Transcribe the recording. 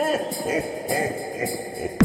Ha ha ha ha ha!